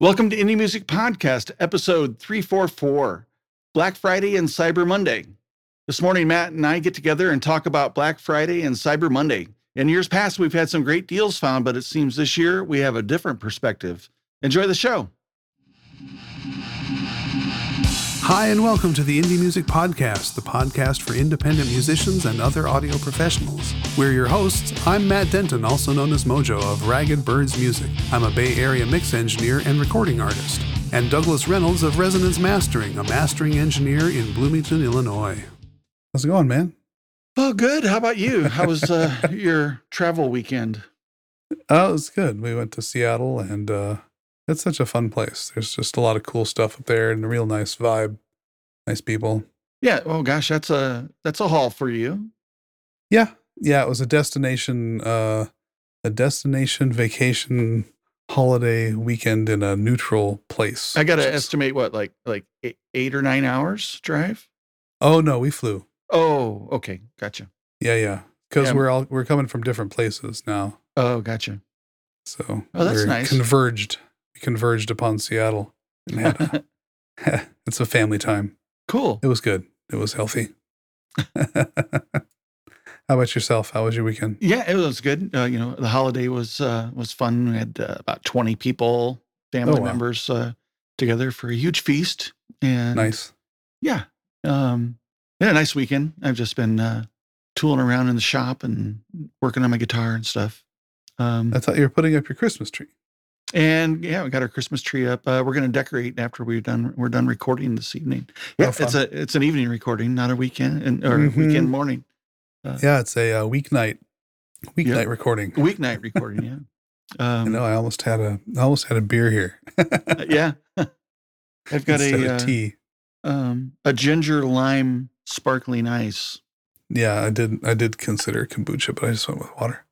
Welcome to Indie Music Podcast, episode 344 Black Friday and Cyber Monday. This morning, Matt and I get together and talk about Black Friday and Cyber Monday. In years past, we've had some great deals found, but it seems this year we have a different perspective. Enjoy the show. Hi, and welcome to the Indie Music Podcast, the podcast for independent musicians and other audio professionals. We're your hosts. I'm Matt Denton, also known as Mojo of Ragged Birds Music. I'm a Bay Area mix engineer and recording artist. And Douglas Reynolds of Resonance Mastering, a mastering engineer in Bloomington, Illinois. How's it going, man? Oh, good. How about you? How was uh, your travel weekend? Oh, it was good. We went to Seattle and uh, it's such a fun place. There's just a lot of cool stuff up there and a real nice vibe. Nice people. Yeah. Oh gosh, that's a that's a haul for you. Yeah. Yeah. It was a destination, uh, a destination vacation holiday weekend in a neutral place. I got to estimate what like like eight, eight or nine hours drive. Oh no, we flew. Oh, okay, gotcha. Yeah, yeah. Because Yeah. we're all we're coming from different places now. Oh, gotcha. So Oh, that's nice. Converged. We converged upon Seattle. And had a, it's a family time. Cool. It was good. It was healthy. How about yourself? How was your weekend? Yeah, it was good. Uh, you know, the holiday was uh, was fun. We had uh, about twenty people, family Oh, wow. members, uh, together for a huge feast, and Nice. yeah, um, yeah, a nice weekend. I've just been uh, tooling around in the shop and working on my guitar and stuff. Um, I thought you were putting up your Christmas tree. And yeah, we got our Christmas tree up. Uh, we're going to decorate after we're done. We're done recording this evening. Yeah, Oh, it's a it's an evening recording, not a weekend and or Mhm. weekend morning. Yeah, it's a uh, weeknight weeknight Yeah. recording. Weeknight recording. Yeah. I Um, know. I almost had a I almost had a beer here. Uh, yeah. I've got Instead a uh, tea. um, a ginger lime sparkling ice Yeah, I did. I did consider kombucha, but I just went with water.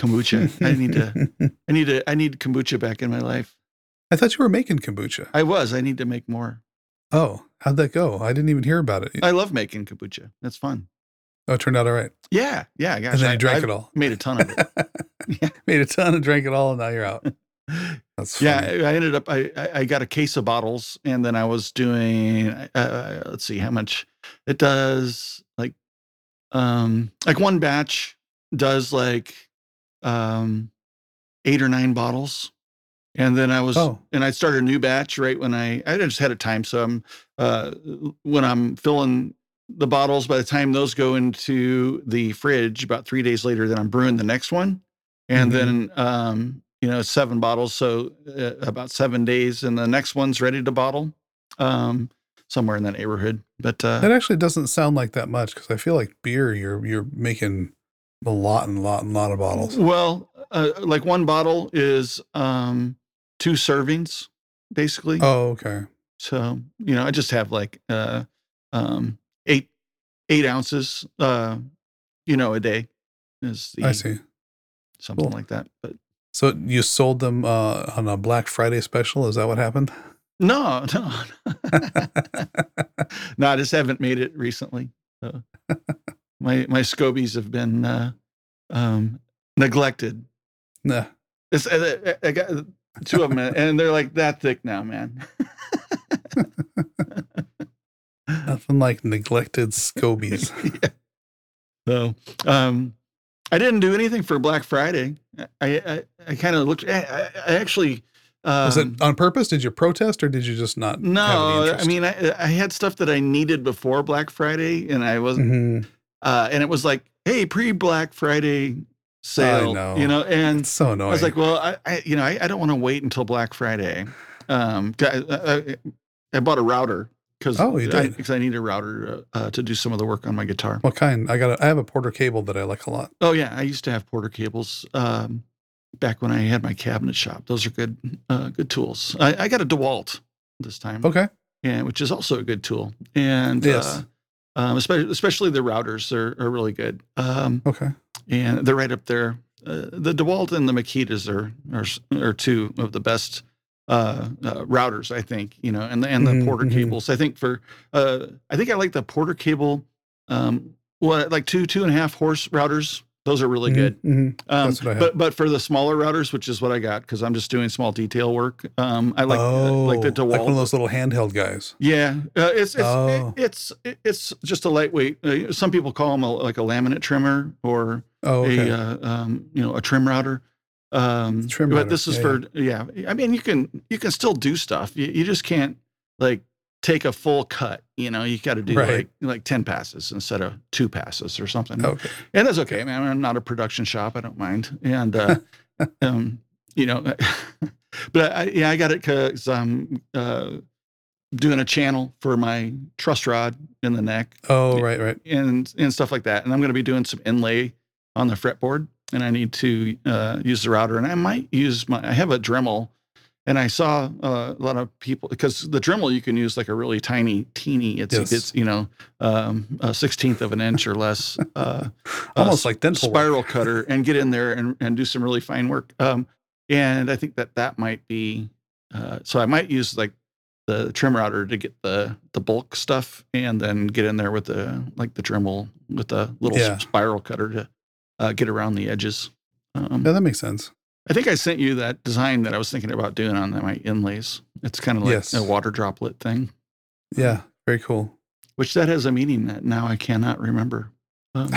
Kombucha. I need to I need to I need kombucha back in my life. I thought you were making kombucha. I was. I need to make more. Oh, how'd that go? I didn't even hear about it. I love making kombucha. That's fun. Oh, it turned out all right. Yeah. Yeah. Gosh, and then I, you drank I've it all. Made a ton of it. Yeah. Made a ton and drank it all, and now you're out. That's yeah. funny. I I ended up. I I I got a case of bottles, and then I was doing. Uh, let's see how much it does. Like, um, like one batch does like, um, eight or nine bottles. And then I was, Oh. and I started a new batch right when I, I just had a time. So I'm, uh, when I'm filling the bottles, by the time those go into the fridge, about three days later, then I'm brewing the next one. And Mhm. then, um, you know, seven bottles. So uh, about seven days, and the next one's ready to bottle, um, somewhere in that neighborhood. But, uh, That actually doesn't sound like that much because I feel like beer, you're you're making a lot and lot and lot of bottles. Well, uh, like one bottle is um, two servings, basically. Oh, okay. So you know, I just have like uh, um, eight eight ounces, uh, you know, a day is the I see. something Cool. like that. But So you sold them uh, on a Black Friday special? Is that what happened? no, no, no, I just haven't made it recently. So my my scobies have been uh, um, neglected. nah. It's, I, I got two of them, and they're like that thick now, man. Nothing like neglected scobies. yeah. So, um, I didn't do anything for Black Friday. I I, I kind of looked. I, I I actually. Um, Was it on purpose? Did you protest or did you just not? no, I mean I, I had stuff that I needed before Black Friday, and I wasn't. Mhm. Uh, and it was like, hey, pre Black Friday sale, know. you know, and it's so I was like, well, I, I you know, I, I don't want to wait until Black Friday. Um, I, I, I bought a router because Oh, you I, did? I need a router uh, uh, to do some of the work on my guitar. what kind? I got. A, I have a Porter-Cable that I like a lot. Oh yeah, I used to have Porter cables um, back when I had my cabinet shop. Those are good, uh, good tools. I, I got a DeWalt this time, Okay. yeah, which is also a good tool. And Yes. uh, um, especially especially the routers are, are really good. Um, Okay. and they're right up there. Uh, the DeWalt and the Makitas are, are are two of the best uh, uh, routers, I think. You know, and the, and the Mhm, Porter mhm. cables. I think for uh, I think I like the Porter cable. Um, what like two two and a half horse routers. Those are really good. Mhm. Um, That's what I have. but but for the smaller routers, which is what I got, because I'm just doing small detail work. Um, I like oh, like the DeWalt, like one of those little handheld guys. yeah, uh, it's it's Oh. it's it's just a lightweight. Uh, some people call them a, like a laminate trimmer or Oh, okay. a uh, um, you know a trim router. Um, Trim but router, this is yeah, for yeah. I mean, you can you can still do stuff. You, you just can't like take a full cut. You know, you got to do Right. like like ten passes instead of two passes or something. okay. And that's okay, man. I'm not a production shop. I don't mind. And uh, um, you know, but I, yeah, I got it because I'm uh, doing a channel for my truss rod in the neck Oh, right, right. and and stuff like that. And I'm going to be doing some inlay on the fretboard, and I need to uh, use the router. And I might use my. I have a Dremel, and I saw uh, a lot of people because the Dremel you can use like a really tiny, teeny. It's Yes. it's you know um, a sixteenth of an inch or less. Uh, Almost like dental work. spiral cutter and get in there and, and do some really fine work. Um, and I think that that might be, uh, so I might use like the trim router to get the, the bulk stuff and then get in there with the, like the Dremel with the little Yeah. spiral cutter to uh, get around the edges. Um, Yeah, that makes sense. I think I sent you that design that I was thinking about doing on my inlays. It's kind of like Yes. a water droplet thing, Yeah, very cool. which that has a meaning that now I cannot remember. Um,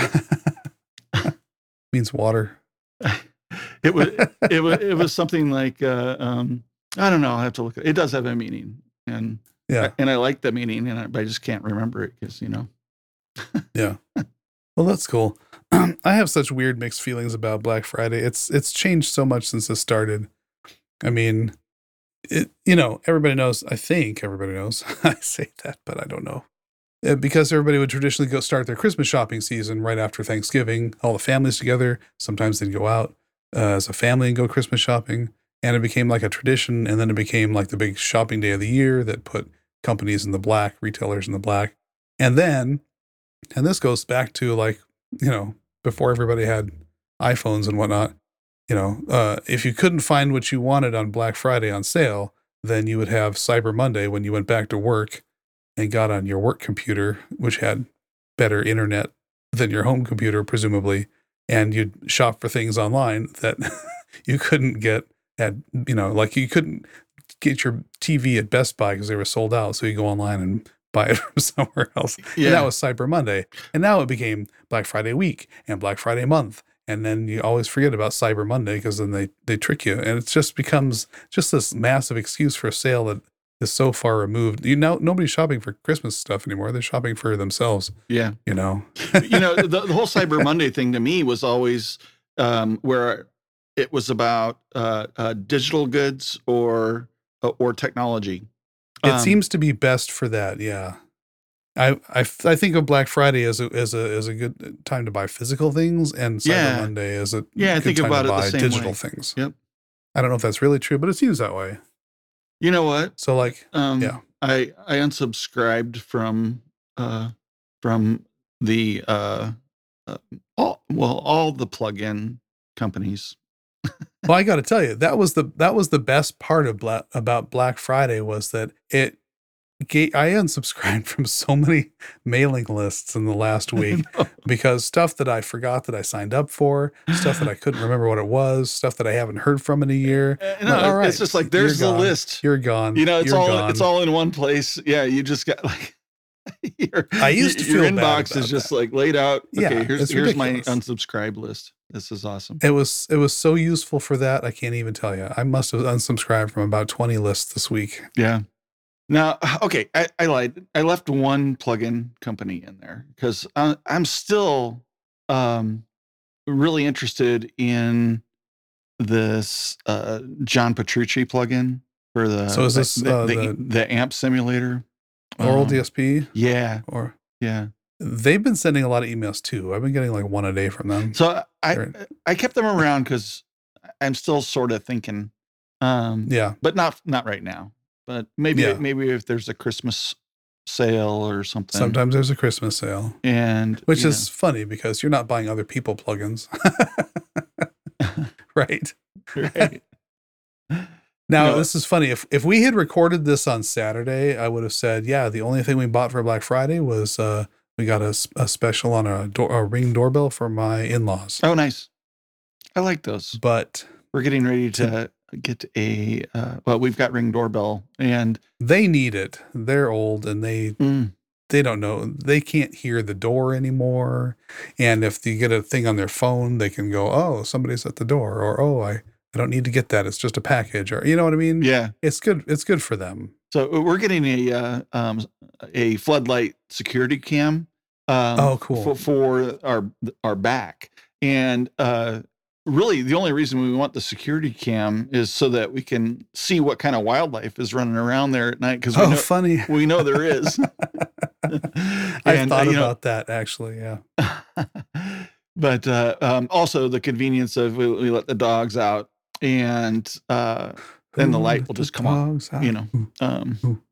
Means water. it was it was it was something like uh, um, I don't know. I have to look. At, it does have a meaning, and Yeah. and I like the meaning, and I, but I just can't remember it because you know. Yeah. Well, that's cool. I have such weird mixed feelings about Black Friday. It's it's changed so much since it started. I mean, it you know everybody knows. I think everybody knows. I say that, but I don't know Uh, because everybody would traditionally go start their Christmas shopping season right after Thanksgiving. All the families together. Sometimes they'd go out uh, as a family and go Christmas shopping, and it became like a tradition. And then it became like the big shopping day of the year that put companies in the black, retailers in the black, and then and this goes back to like you know before everybody had iPhones and whatnot. You know, uh, if you couldn't find what you wanted on Black Friday on sale, then you would have Cyber Monday when you went back to work and got on your work computer, which had better internet than your home computer, presumably, and you'd shop for things online that you couldn't get at, you know, like you couldn't get your TV at Best Buy because they were sold out. So you go online and buy it from somewhere else. Yeah, And that was Cyber Monday. And now it became Black Friday week and Black Friday month. And then you always forget about Cyber Monday because then they, they trick you. And it just becomes just this massive excuse for a sale that is so far removed. You know, nobody's shopping for Christmas stuff anymore. They're shopping for themselves, yeah. you know? you know, the, the whole Cyber Monday thing to me was always um, where it was about uh, uh, digital goods or uh, or technology. It Um, seems to be best for that. Yeah. I, I, I think of Black Friday as a, as a, as a good time to buy physical things and Cyber Yeah. Monday as a Yeah, I think time about to it the buy digital way. things. Yep. I don't know if that's really true, but it seems that way. You know what? So like, Um, Yeah. I I unsubscribed from uh, from the uh, uh, all well all the plug-in companies. Well, I got to tell you, that was the that was the best part of Black, about Black Friday was that it gave, I unsubscribed from so many mailing lists in the last week because stuff that I forgot that I signed up for, stuff that I couldn't remember what it was, stuff that I haven't heard from in a year. Uh, no, all right, it's just like there's the list. You're gone. You know, it's all gone. it's all in one place. Yeah, you just got like your, I used to your feel bad inbox is just that. like laid out. Yeah, okay, here's here's my unsubscribe list. This is awesome. It was it was so useful for that. I can't even tell you. I must have unsubscribed from about twenty lists this week. Yeah. Now, okay, I, I lied. I left one plugin company in there because I'm still um, really interested in this uh, John Petrucci plugin for the So is this, the, uh, the, the- the amp simulator. Neural Um, DSP Yeah, or yeah. they've been sending a lot of emails too. I've been getting like one a day from them. So I. I kept them around because I'm still sort of thinking, um, Yeah. but not not right now. But maybe Yeah. maybe if there's a Christmas sale or something. Sometimes there's a Christmas sale, and which is funny because you're not buying other people plugins. right. know, right. Now, No. this is funny. If if we had recorded this on Saturday, I would have said, yeah, the only thing we bought for Black Friday was uh we got a special on a, door, a ring doorbell for my in-laws. Oh, nice. I like those. But We're getting ready to get a. Uh, well, we've got ring doorbell, and they need it. They're old and they mm, they don't know they can't hear the door anymore and if you get a thing on their phone they can go oh somebody's at the door or oh i i don't need to get that it's just a package or you know what i mean yeah. it's good it's good for them So we're getting a uh, um, a floodlight security cam. Um, Oh, cool. For, for our our back, and uh, really the only reason we want the security cam is so that we can see what kind of wildlife is running around there at night because we oh know funny we know there is. i uh, thought know, about that actually yeah but uh, um, also the convenience of we, we let the dogs out and uh, Then the light will just come on, you know. um,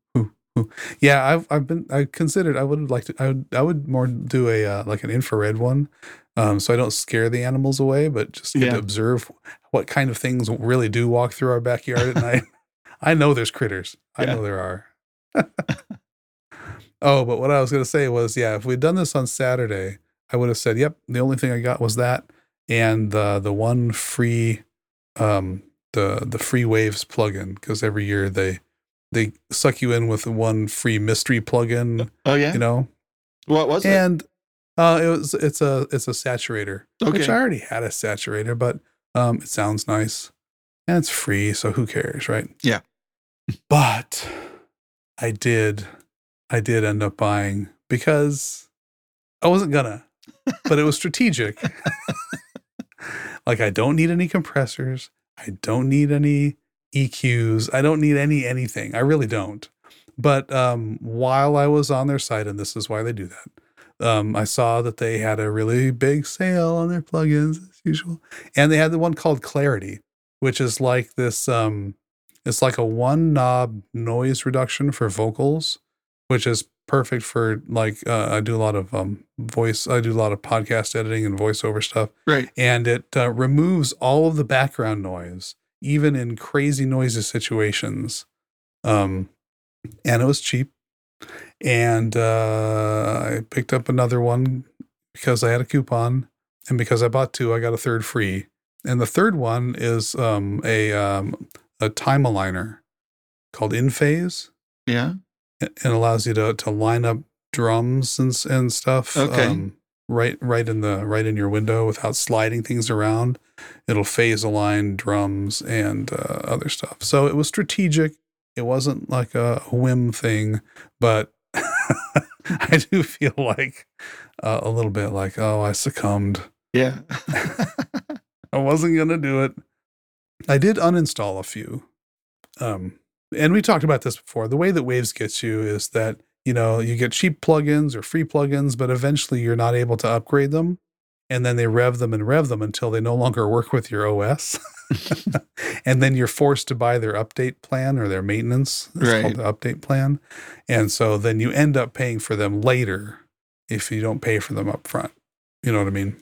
yeah i've i've been i considered i would like to i would i would more do a uh, like an infrared one um so i don't scare the animals away but just get Yeah. to observe what kind of things really do walk through our backyard at night i know there's critters i Yeah. know there are oh but what i was going to say was yeah if we'd done this on saturday i would have said yep the only thing i got was that and the the one free um the the free waves plugin because every year they they suck you in with one free mystery plugin, oh yeah, you know. what was it? And uh it was it's a it's a saturator. Which Okay. I already had a saturator, but um it sounds nice. And it's free, so who cares, right? Yeah. But I did I did end up buying because I wasn't gonna, but it was strategic. like I don't need any compressors. I don't need any EQs. I don't need any anything. I really don't. But um, while I was on their site, and this is why they do that, um, I saw that they had a really big sale on their plugins as usual, and they had the one called Clarity, which is like this. Um, it's like a one knob noise reduction for vocals, which is perfect for like uh, I do a lot of um, voice. I do a lot of podcast editing and voiceover stuff right. and it uh, removes all of the background noise, even in crazy noisy situations. Um, and it was cheap. And uh, I picked up another one because I had a coupon, and because I bought two, I got a third free. And the third one is um, a um, a time aligner called InPhase. Yeah. It allows you to to line up drums and and stuff. Okay. Um, right right in the right in your window without sliding things around. It'll phase align drums and uh, other stuff. So it was strategic. It wasn't like a whim thing, but I do feel like uh, a little bit like oh I succumbed. Yeah. I wasn't gonna do it. I did uninstall a few. Um, and we talked about this before. The way that Waves gets you is that you know you get cheap plugins or free plugins, but eventually you're not able to upgrade them, and then they rev them and rev them until they no longer work with your OS, and then you're forced to buy their update plan or their maintenance. It's Right. called the update plan, and so then you end up paying for them later if you don't pay for them up front. You know what I mean?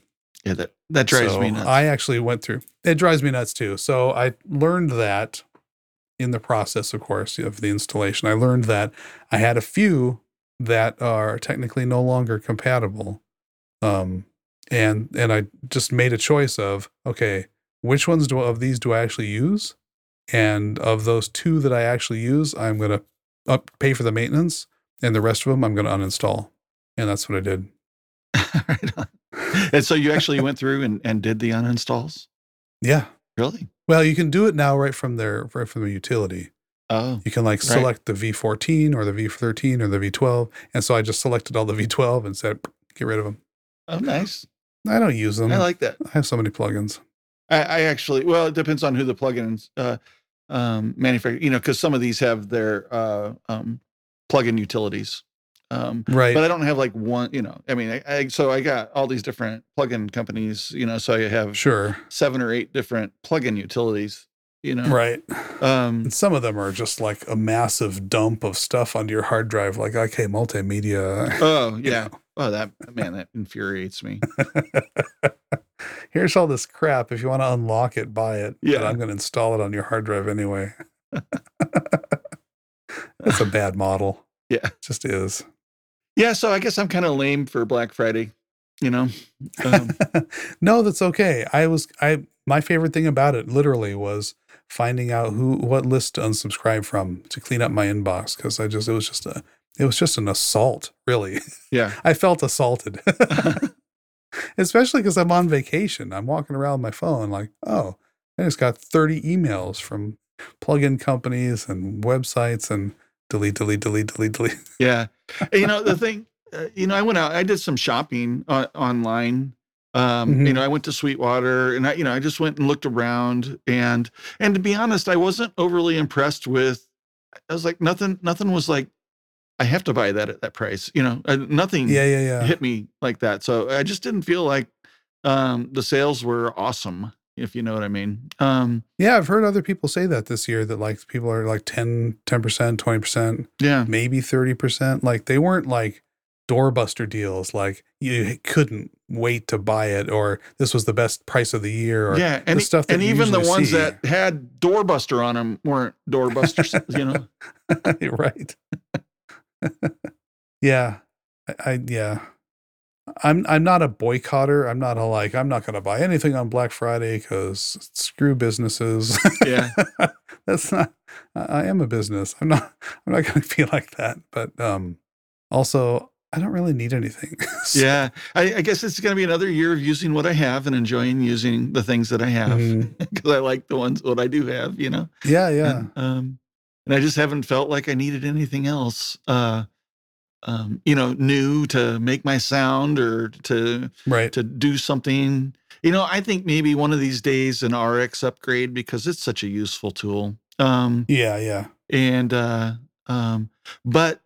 yeah. That that drives me So nuts. I actually went through. It drives me nuts too. So I learned that in the process, of course, of the installation. I learned that I had a few that are technically no longer compatible, um, and and I just made a choice of okay, which ones do of these do I actually use, and of those two that I actually use, I'm gonna up pay for the maintenance, and the rest of them I'm gonna uninstall, and that's what I did. right. And so you actually went through and, and did the uninstalls? Yeah. Really? Well, you can do it now right from their right from the utility. Oh, You can like Right. select the V14 or the V13 or the V12. And so I just selected all the V12 and said, get rid of them. oh, nice. I don't use them. I like that. I have so many plugins. I, I actually, well, it depends on who the plugins uh, um, manufacturer. You know, because some of these have their uh, um, plugin utilities. Um, Right. but I don't have like one. You know, I mean, I, I so I got all these different plugin companies. You know, so I have sure. seven or eight different plugin utilities. You know, Right. Um, And some of them are just like a massive dump of stuff onto your hard drive, like IK Multimedia. oh yeah. Oh, that man, that infuriates me. Here's all this crap. If you want to unlock it, buy it. But Yeah. I'm going to install it on your hard drive anyway. That's a bad model. Yeah. It just is. Yeah, so I guess I'm kind of lame for Black Friday. You know, um, no, that's okay. I was I my favorite thing about it literally was finding out who what list to unsubscribe from to clean up my inbox because I just it was just a it was just an assault, really. yeah, I felt assaulted. Especially because I'm on vacation. I'm walking around with my phone like, oh, I just got 30 emails from plugin companies and websites and delete, delete, delete, delete, delete. yeah. you know the thing, uh, you know, I went out. I did some shopping uh, online. Um, Mhm. You know, I went to Sweetwater, and I, you know, I just went and looked around, and and to be honest, I wasn't overly impressed with. I was like, nothing, nothing was like, I have to buy that at that price. You know, uh, nothing Yeah, yeah, yeah. hit me like that. So I just didn't feel like um, the sales were awesome, if you know what I mean. Um, Yeah, I've heard other people say that this year that like people are like 10, 10%, 20%, yeah, maybe 30%. Like they weren't like doorbuster deals like you couldn't wait to buy it or this was the best price of the year or yeah, and the stuff that and even the ones see. that had doorbuster on them weren't doorbusters. you know, right. yeah. I, I yeah. I'm I'm not a boycotter. I'm not a like I'm not going to buy anything on Black Friday cuz screw businesses. Yeah. That's not I am a business. I'm not I'm not going to be like that. But um also I don't really need anything. So- yeah. I, I guess it's going to be another year of using what I have and enjoying using the things that I have because I like the ones what I do have. You know, Yeah, yeah. And, um, and I just haven't felt like I needed anything else. Uh, um, you know, new to make my sound or to Right. to do something. You know, I think maybe one of these days an RX upgrade because it's such a useful tool. Um, Yeah, yeah. and uh, um, but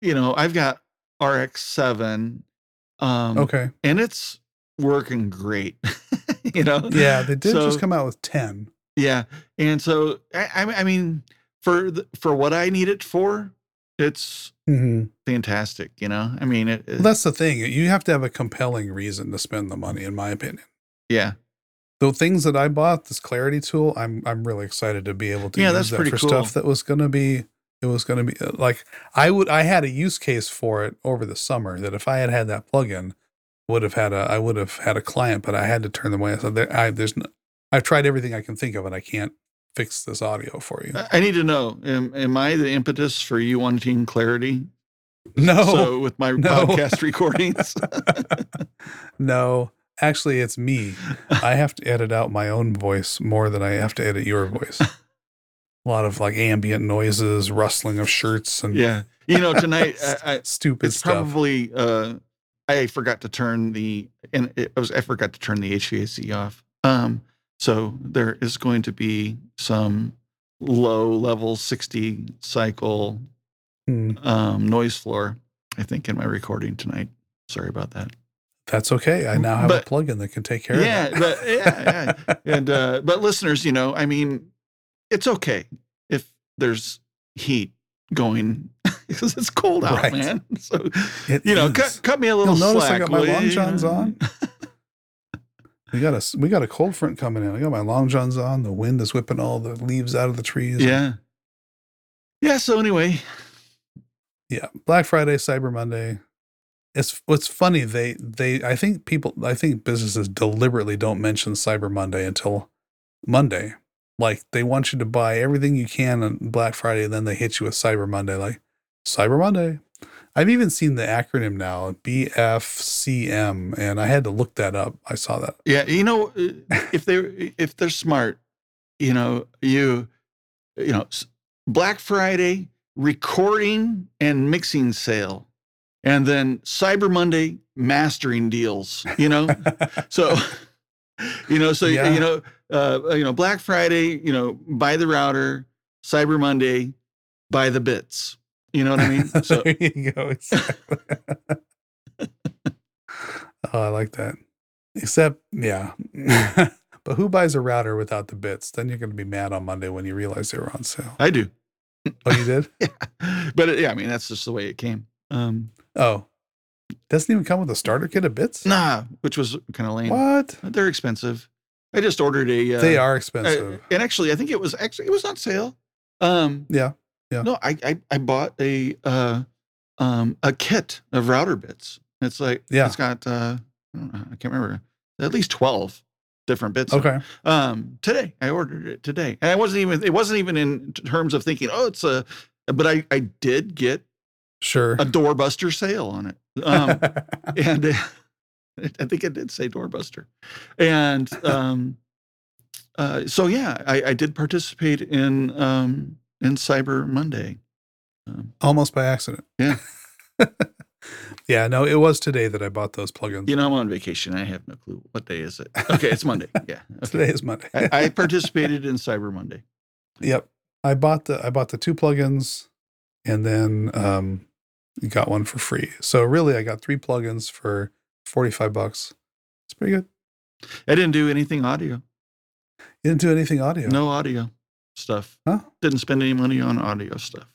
you know, I've got RX seven, um, Okay. and it's working great. you know, Yeah, they did just come out with 10. yeah, and so I, I I mean, for the, for what I need it for, it's Mhm. fantastic. You know, I mean, it. Well, that's the thing. You have to have a compelling reason to spend the money in my opinion. yeah, the things that I bought, this Clarity tool, I'm I'm really excited to be able to Yeah, use that's that pretty for cool. stuff that was going to be it was going to be uh, like I would I had a use case for it over the summer that if I had had that plugin would have had a I would have had a client, but I had to turn them away. So there, I there's no, I've tried everything I can think of, and I can't fix this audio for you. I- I need to know. Am, am I the impetus for you wanting clarity? No, So with my No. podcast recordings, no. Actually, it's me. I have to edit out my own voice more than I have to edit your voice. A lot of like ambient noises, rustling of shirts, and yeah. You know, tonight I, I, stupid it's stuff. probably uh i forgot to turn the and it was i forgot to turn the hvac off um so there is going to be some low level 60 cycle Hmm, um noise floor i think in my recording tonight sorry about that That's okay. I now have But- a plugin that can take care yeah of but yeah, yeah. and uh but listeners you know i mean it's okay if there's heat going because it's cold out Right. man so It you know is. cut, cut me a little You'll notice I got my long johns on. We got a we got a cold front coming in. I got my long johns on. The wind is whipping all the leaves out of the trees. Yeah. Yeah. So anyway, yeah. Black Friday, Cyber Monday. It's what's funny. They they I think people I think businesses deliberately don't mention Cyber Monday until Monday. Like they want you to buy everything you can on Black Friday, and then they hit you with Cyber Monday. Like Cyber Monday. I've even seen the acronym now, BFCM, and I had to look that up. I saw that. yeah, you know, uh, if they're if they're smart, you know, you you know, Black Friday recording and mixing sale, and then Cyber Monday mastering deals. You know, so you know, so Yeah. you know, uh, you know, Black Friday, you know, buy the router. Cyber Monday, buy the bits. You know what I mean? So there you go. Exactly. oh, I like that. Except, yeah. but who buys a router without the bits? Then you're going to be mad on Monday when you realize they were on sale. I do. Oh, you did? yeah. But it, yeah, I mean, that's just the way it came. Um, Oh, doesn't even come with a starter kit of bits. nah, which was kind of lame. What? They're expensive. I just ordered a. Uh, they are uh, expensive. and actually, I think it was actually it was on sale. Um, yeah. Yeah. No, I I, I bought a uh, um, a kit of router bits. It's like Yeah. it's got uh, I, don't know, I can't remember at least twelve different bits. Okay. Um, today I ordered it today, and I wasn't even it wasn't even in terms of thinking oh it's a, but I I did get Sure. a doorbuster sale on it. Um, and uh, I think it did say doorbuster, and um, uh, so yeah, I, I did participate in um, in Cyber Monday. Um, Almost by accident. Yeah. yeah, no, it was today that I bought those plugins. you know, I'm on vacation. I have no clue what day is it. Okay, it's Monday. Yeah, okay. Today is Monday. I, I participated in Cyber Monday. Yep. I bought the I bought the two plugins and then um got one for free. So really I got three plugins for 45 bucks. It's pretty good. I didn't do anything audio. You didn't do anything audio. No audio stuff. Huh? Didn't spend any money on audio stuff.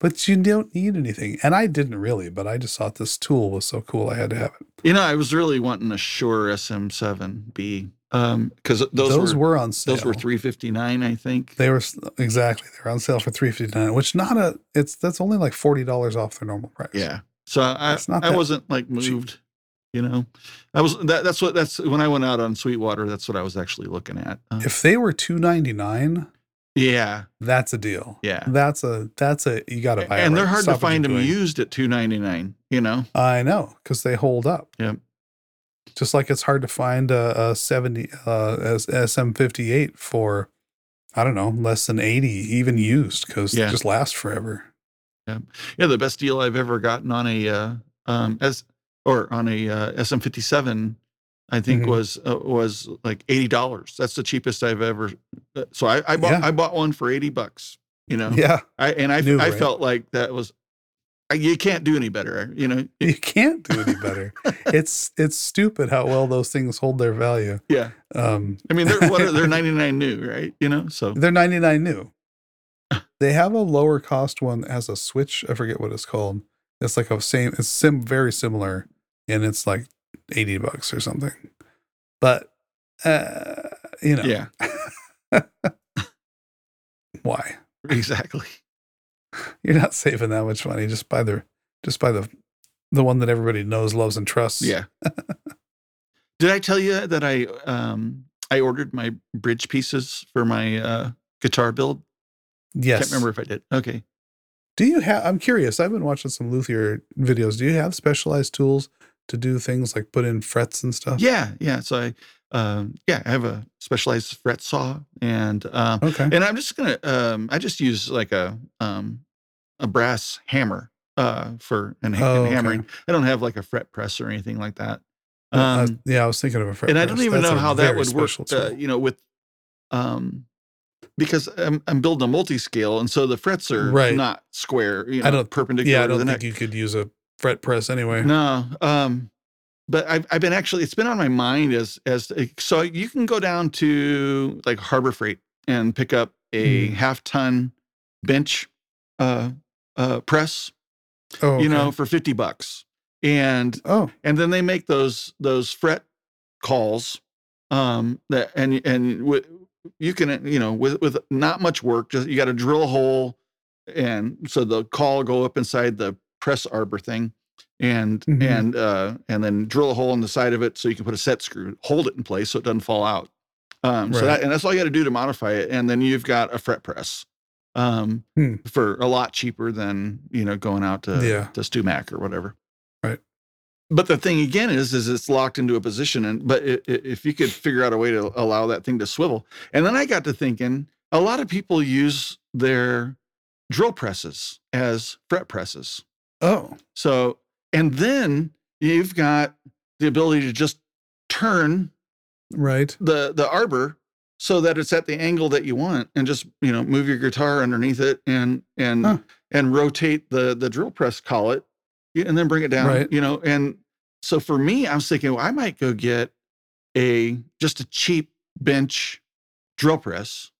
But you don't need anything. And I didn't really, but I just thought this tool was so cool I had to have it. You know, I was really wanting a Shure SM7B um because those, Those, were, were, on sale. those were 359 I think. They were exactly. They were on sale for 359, which not a it's that's only like $40 off their normal price. Yeah. So I I wasn't like moved, you know. I was that that's what that's when I went out on Sweetwater, that's what I was actually looking at. Uh, If they were 299, yeah. that's a deal. Yeah. That's a that's a you got to buy it. And they're right. hard Stop to find them doing. used at 299, you know. I know because they hold up. Yep. Just like it's hard to find a, a 70 uh, SM58 for, I don't know, less than 80, even used because Yeah. they just last forever. Yeah, yeah. the best deal I've ever gotten on a uh, um as or on a uh, SM57 I think Mhm. was uh, was like eighty dollars. That's the cheapest I've ever. uh, So I, I bought Yeah. I bought one for eighty bucks. You know, Yeah. I and I New, I right? felt like that was I- you can't do any better. You know, You can't do any better. it's it's stupid how well those things hold their value. yeah. Um, I mean, they're what are they're ninety nine new, right? You know, so they're 99 new. They have a lower cost one as a switch. I forget what it's called. It's like a same. It's sim very similar, and it's like 80 bucks or something. But uh, you know, yeah, why? exactly. You're not saving that much money. Just by the just by the the one that everybody knows, loves, and trusts. Yeah. Did I tell you that I um I ordered my bridge pieces for my uh guitar build? Yes. Can't remember if I did. Okay. Do you have? I'm curious. I've been watching some luthier videos. Do you have specialized tools to do things like put in frets and stuff? Yeah, yeah. So I um yeah, I have a specialized fret saw and um Okay. and I'm just gonna um I just use like a um a brass hammer uh for and, Oh, and okay. hammering. I don't have like a fret press or anything like that. Uh, uh, Um yeah, I was thinking of a fret. Press. And I don't even That's know how that would work uh, you know with um because I'm, I'm building a multi-scale and so the frets are Right. not square you know I don't- perpendicular yeah, I don't neck. think you could use a fret press anyway. No, um, but I've I've been actually it's been on my mind as as so you can go down to like Harbor Freight and pick up a Hmm. half ton bench uh uh press Oh, you know for 50 bucks and Oh, and then they make those those fret cauls um that and and with you can you know with with not much work just you got to drill a hole and so the caul go up inside the press arbor thing and Mhm. and uh and then drill a hole in the side of it so you can put a set screw hold it in place so it doesn't fall out um so that and that's all you got to do to modify it and then you've got a fret press um Hmm. for a lot cheaper than you know going out to Yeah. to StewMac or whatever Right. but the thing again is is it's locked into a position and but i i if you could figure out a way to allow that thing to swivel and then i got to thinking a lot of people use their drill presses as fret presses oh, so and then you've got the ability to just turn right. the the arbor so that it's at the angle that you want and just you know move your guitar underneath it and and Huh. and rotate the the drill press collet and then bring it down Right. you know and so for me i was thinking well, i might go get a just a cheap bench drill press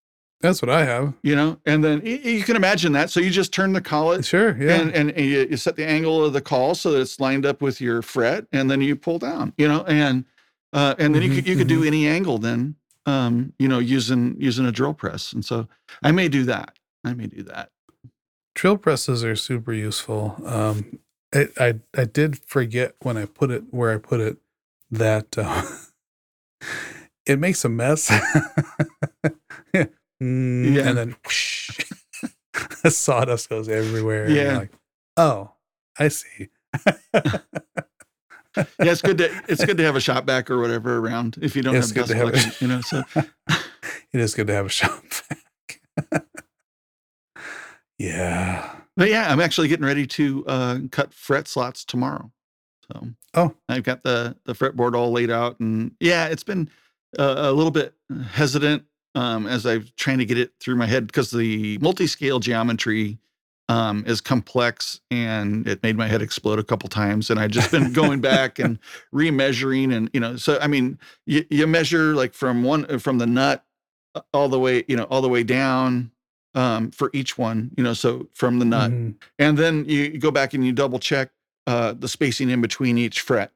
That's what I have. you know and then you can imagine that so you just turn the collet Sure. Yeah. and, and, and you, you set the angle of the caul so that it's lined up with your fret and then you pull down you know and uh, and then you Mhm, could you could do any angle then um, you know using using a drill press and so i may do that i may do that drill presses are super useful. Um, I, I I did forget when I put it where I put it that uh, it makes a mess. Mm, Yeah. And then whoosh, sawdust goes everywhere. Yeah. like, oh, I see. yeah, it's good to it's good to have a shop vac or whatever around if you don't It's have good dust to have it. collection, you know. So It is good to have a shop vac. yeah. But yeah, I'm actually getting ready to uh, cut fret slots tomorrow. So Oh. I've got the the fretboard all laid out, and yeah, it's been uh, a little bit hesitant um, as I'm trying to get it through my head because the multi-scale geometry um, is complex, and it made my head explode a couple times. And I've just been going back and remeasuring, and you know, so I mean, you, you measure like from one from the nut uh, all the way, you know, all the way down um, for each one, you know, so from the nut, Mhm. and then you, you go back and you double check uh, the spacing in between each fret,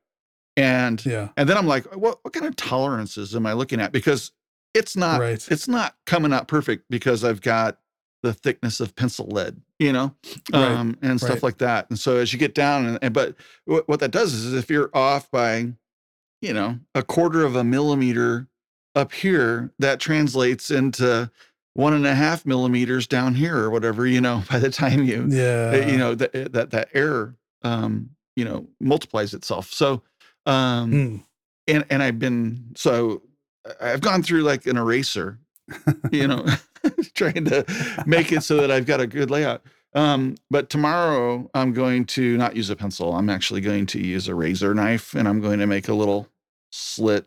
and Yeah. and then I'm like, what what kind of tolerances am I looking at? Because it's not Right. it's not coming out perfect because I've got the thickness of pencil lead, you know, Right. um, and stuff Right. like that. And so as you get down, and, and but what, what that does is if you're off by, you know, a quarter of a millimeter up here, that translates into one and a half millimeters down here or whatever, you know, by the time you Yeah. uh, you know that that that error um you know multiplies itself so um Mm. and and i've been so i've gone through like an eraser you know trying to make it so that i've got a good layout um but tomorrow i'm going to not use a pencil i'm actually going to use a razor knife and i'm going to make a little slit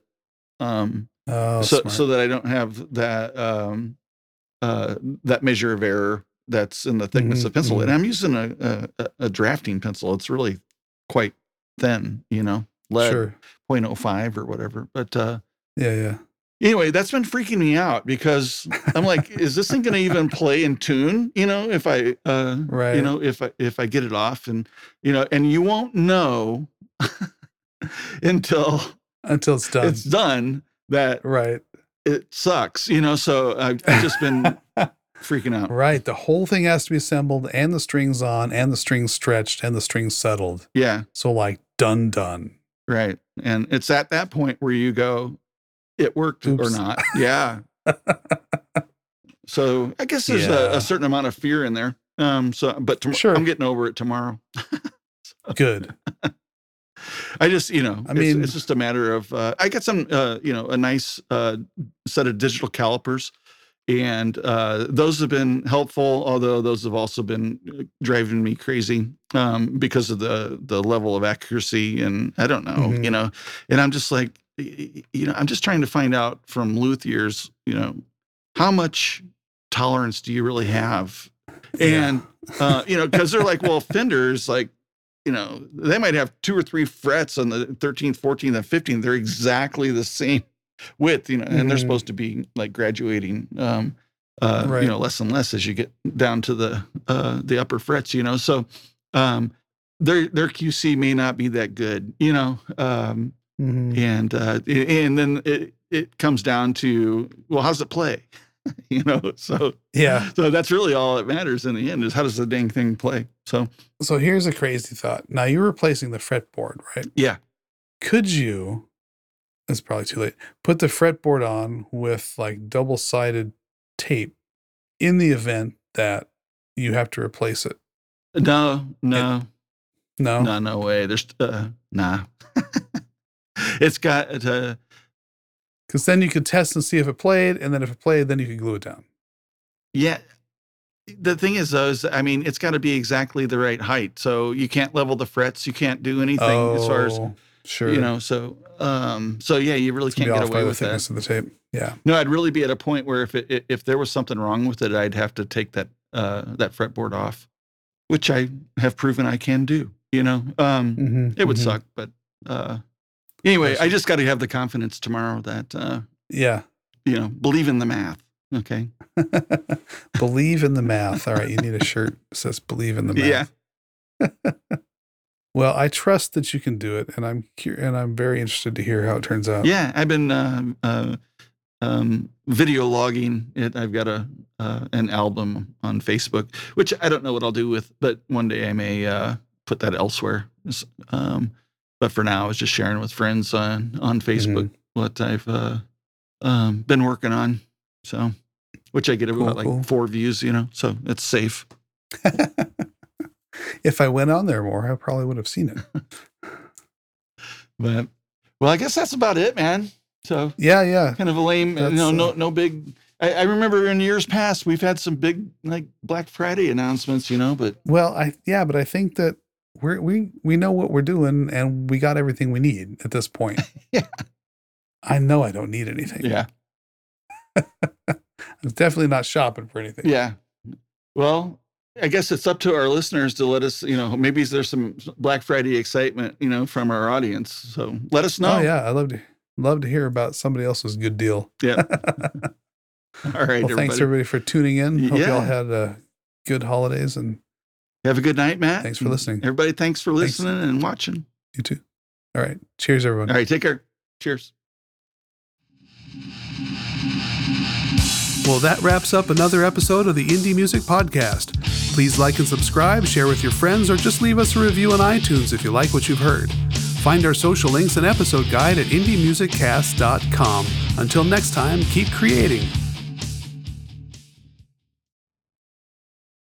um Oh, so smart. so that I don't have that um uh that measure of error that's in the thickness Mhm, of pencil. And I'm using a, a a- a drafting pencil. It's really quite thin, you know, lead sure. 0.05 or whatever. But uh Yeah. Yeah. Anyway, that's been freaking me out because I'm like, is this thing gonna even play in tune? You know, if I uh you know, if I if I get it off and you know, and you won't know until Until it's done. it's done that right. it sucks, you know. So I've, I've just been freaking out. Right. The whole thing has to be assembled and the strings on and the strings stretched and the strings settled. Yeah, So like done done. right. And it's at that point where you go, it worked or not. Yeah. so I guess there's a, Yeah. a certain amount of fear in there. Um. So, but tom- Sure. I'm getting over it tomorrow. Good. I just, you know, I mean- it's just a matter of uh, I got some, uh, you know, a nice uh, set of digital calipers, and uh, those have been helpful. Although those have also been uh, driving me crazy um, because of the the level of accuracy, and I don't know, Mhm. you know, and I'm just like, you know, I'm just trying to find out from luthiers, you know, how much tolerance do you really have, Yeah. and uh, you know, because they're like, well, Fenders, like, you know, they might have two or three frets on the 13th, 14th, and 15th. They're exactly the same width, you know, and they're Mhm. supposed to be like graduating, um, uh, Right. you know, less and less as you get down to the uh, the upper frets, you know. So um, their their QC may not be that good, you know, um, Mhm. and uh, and then it it comes down to well, how's it play, you know? So Yeah. so that's really all that matters in the end is how does the dang thing play? So So here's a crazy thought. Now you're replacing the fretboard, right? yeah, Could you, it's probably too late, put the fretboard on with like double sided tape in the event that you have to replace it? no, no, No? no, no way. There's uh, nah. it's got uh, Because then you could test and see if it played. And then if it played, then you could glue it down. yeah. The thing is, though, is I mean, it's got to be exactly the right height. So you can't level the frets. You can't do anything as far as Oh, sure. you know. So, um, so yeah, you really It's can't get away the with that. thickness of the tape. Yeah. No, I'd really be at a point where if it, if there was something wrong with it, I'd have to take that uh, that fretboard off, which I have proven I can do. You know, um, Mm-hmm. it would suck, but uh, anyway, I just got to have the confidence tomorrow that uh, Yeah. you know believe in the math. Okay. believe in the math. All right. You need a shirt that says believe in the math. Yeah. Well, I trust that you can do it. And I'm cur- and I'm very interested to hear how it turns out. Yeah, I've been uh, uh, um, video logging it. I've got a uh, an album on Facebook, which I don't know what I'll do with, but one day I may uh, put that elsewhere. Um, but for now, I was just sharing with friends on on Facebook Mm-hmm. what I've uh, um, been working on. So, which I get about like cool. four views, you know, so it's safe. if I went on there more, I probably would have seen it. But well, I guess that's about it, man. So Yeah, yeah. kind of a lame, you That's, know, no uh, no big. I, I remember in years past we've had some big like Black Friday announcements, you know, but Well, I yeah, but I think that we're we we know what we're doing and we got everything we need at this point. Yeah. I know I don't need anything. yeah, I'm definitely not shopping for anything. yeah. Well, I guess it's up to our listeners to let us, you know, maybe there's some Black Friday excitement, you know, from our audience. So let us know. Oh yeah, I love to love to hear about somebody else's good deal. Yeah. All right, well, everybody. thanks everybody for tuning in. Hope Yeah. y'all had uh, good holidays and Have a good night, Matt. Thanks for listening. Everybody, thanks for Thanks. listening and watching. you too. All right. Cheers, everyone. All right, take care. Cheers. Well, that wraps up another episode of the Indie Music Podcast. Please like and subscribe, share with your friends, or just leave us a review on iTunes if you like what you've heard. Find our social links and episode guide at indiemusiccast.com. Until next time, keep creating.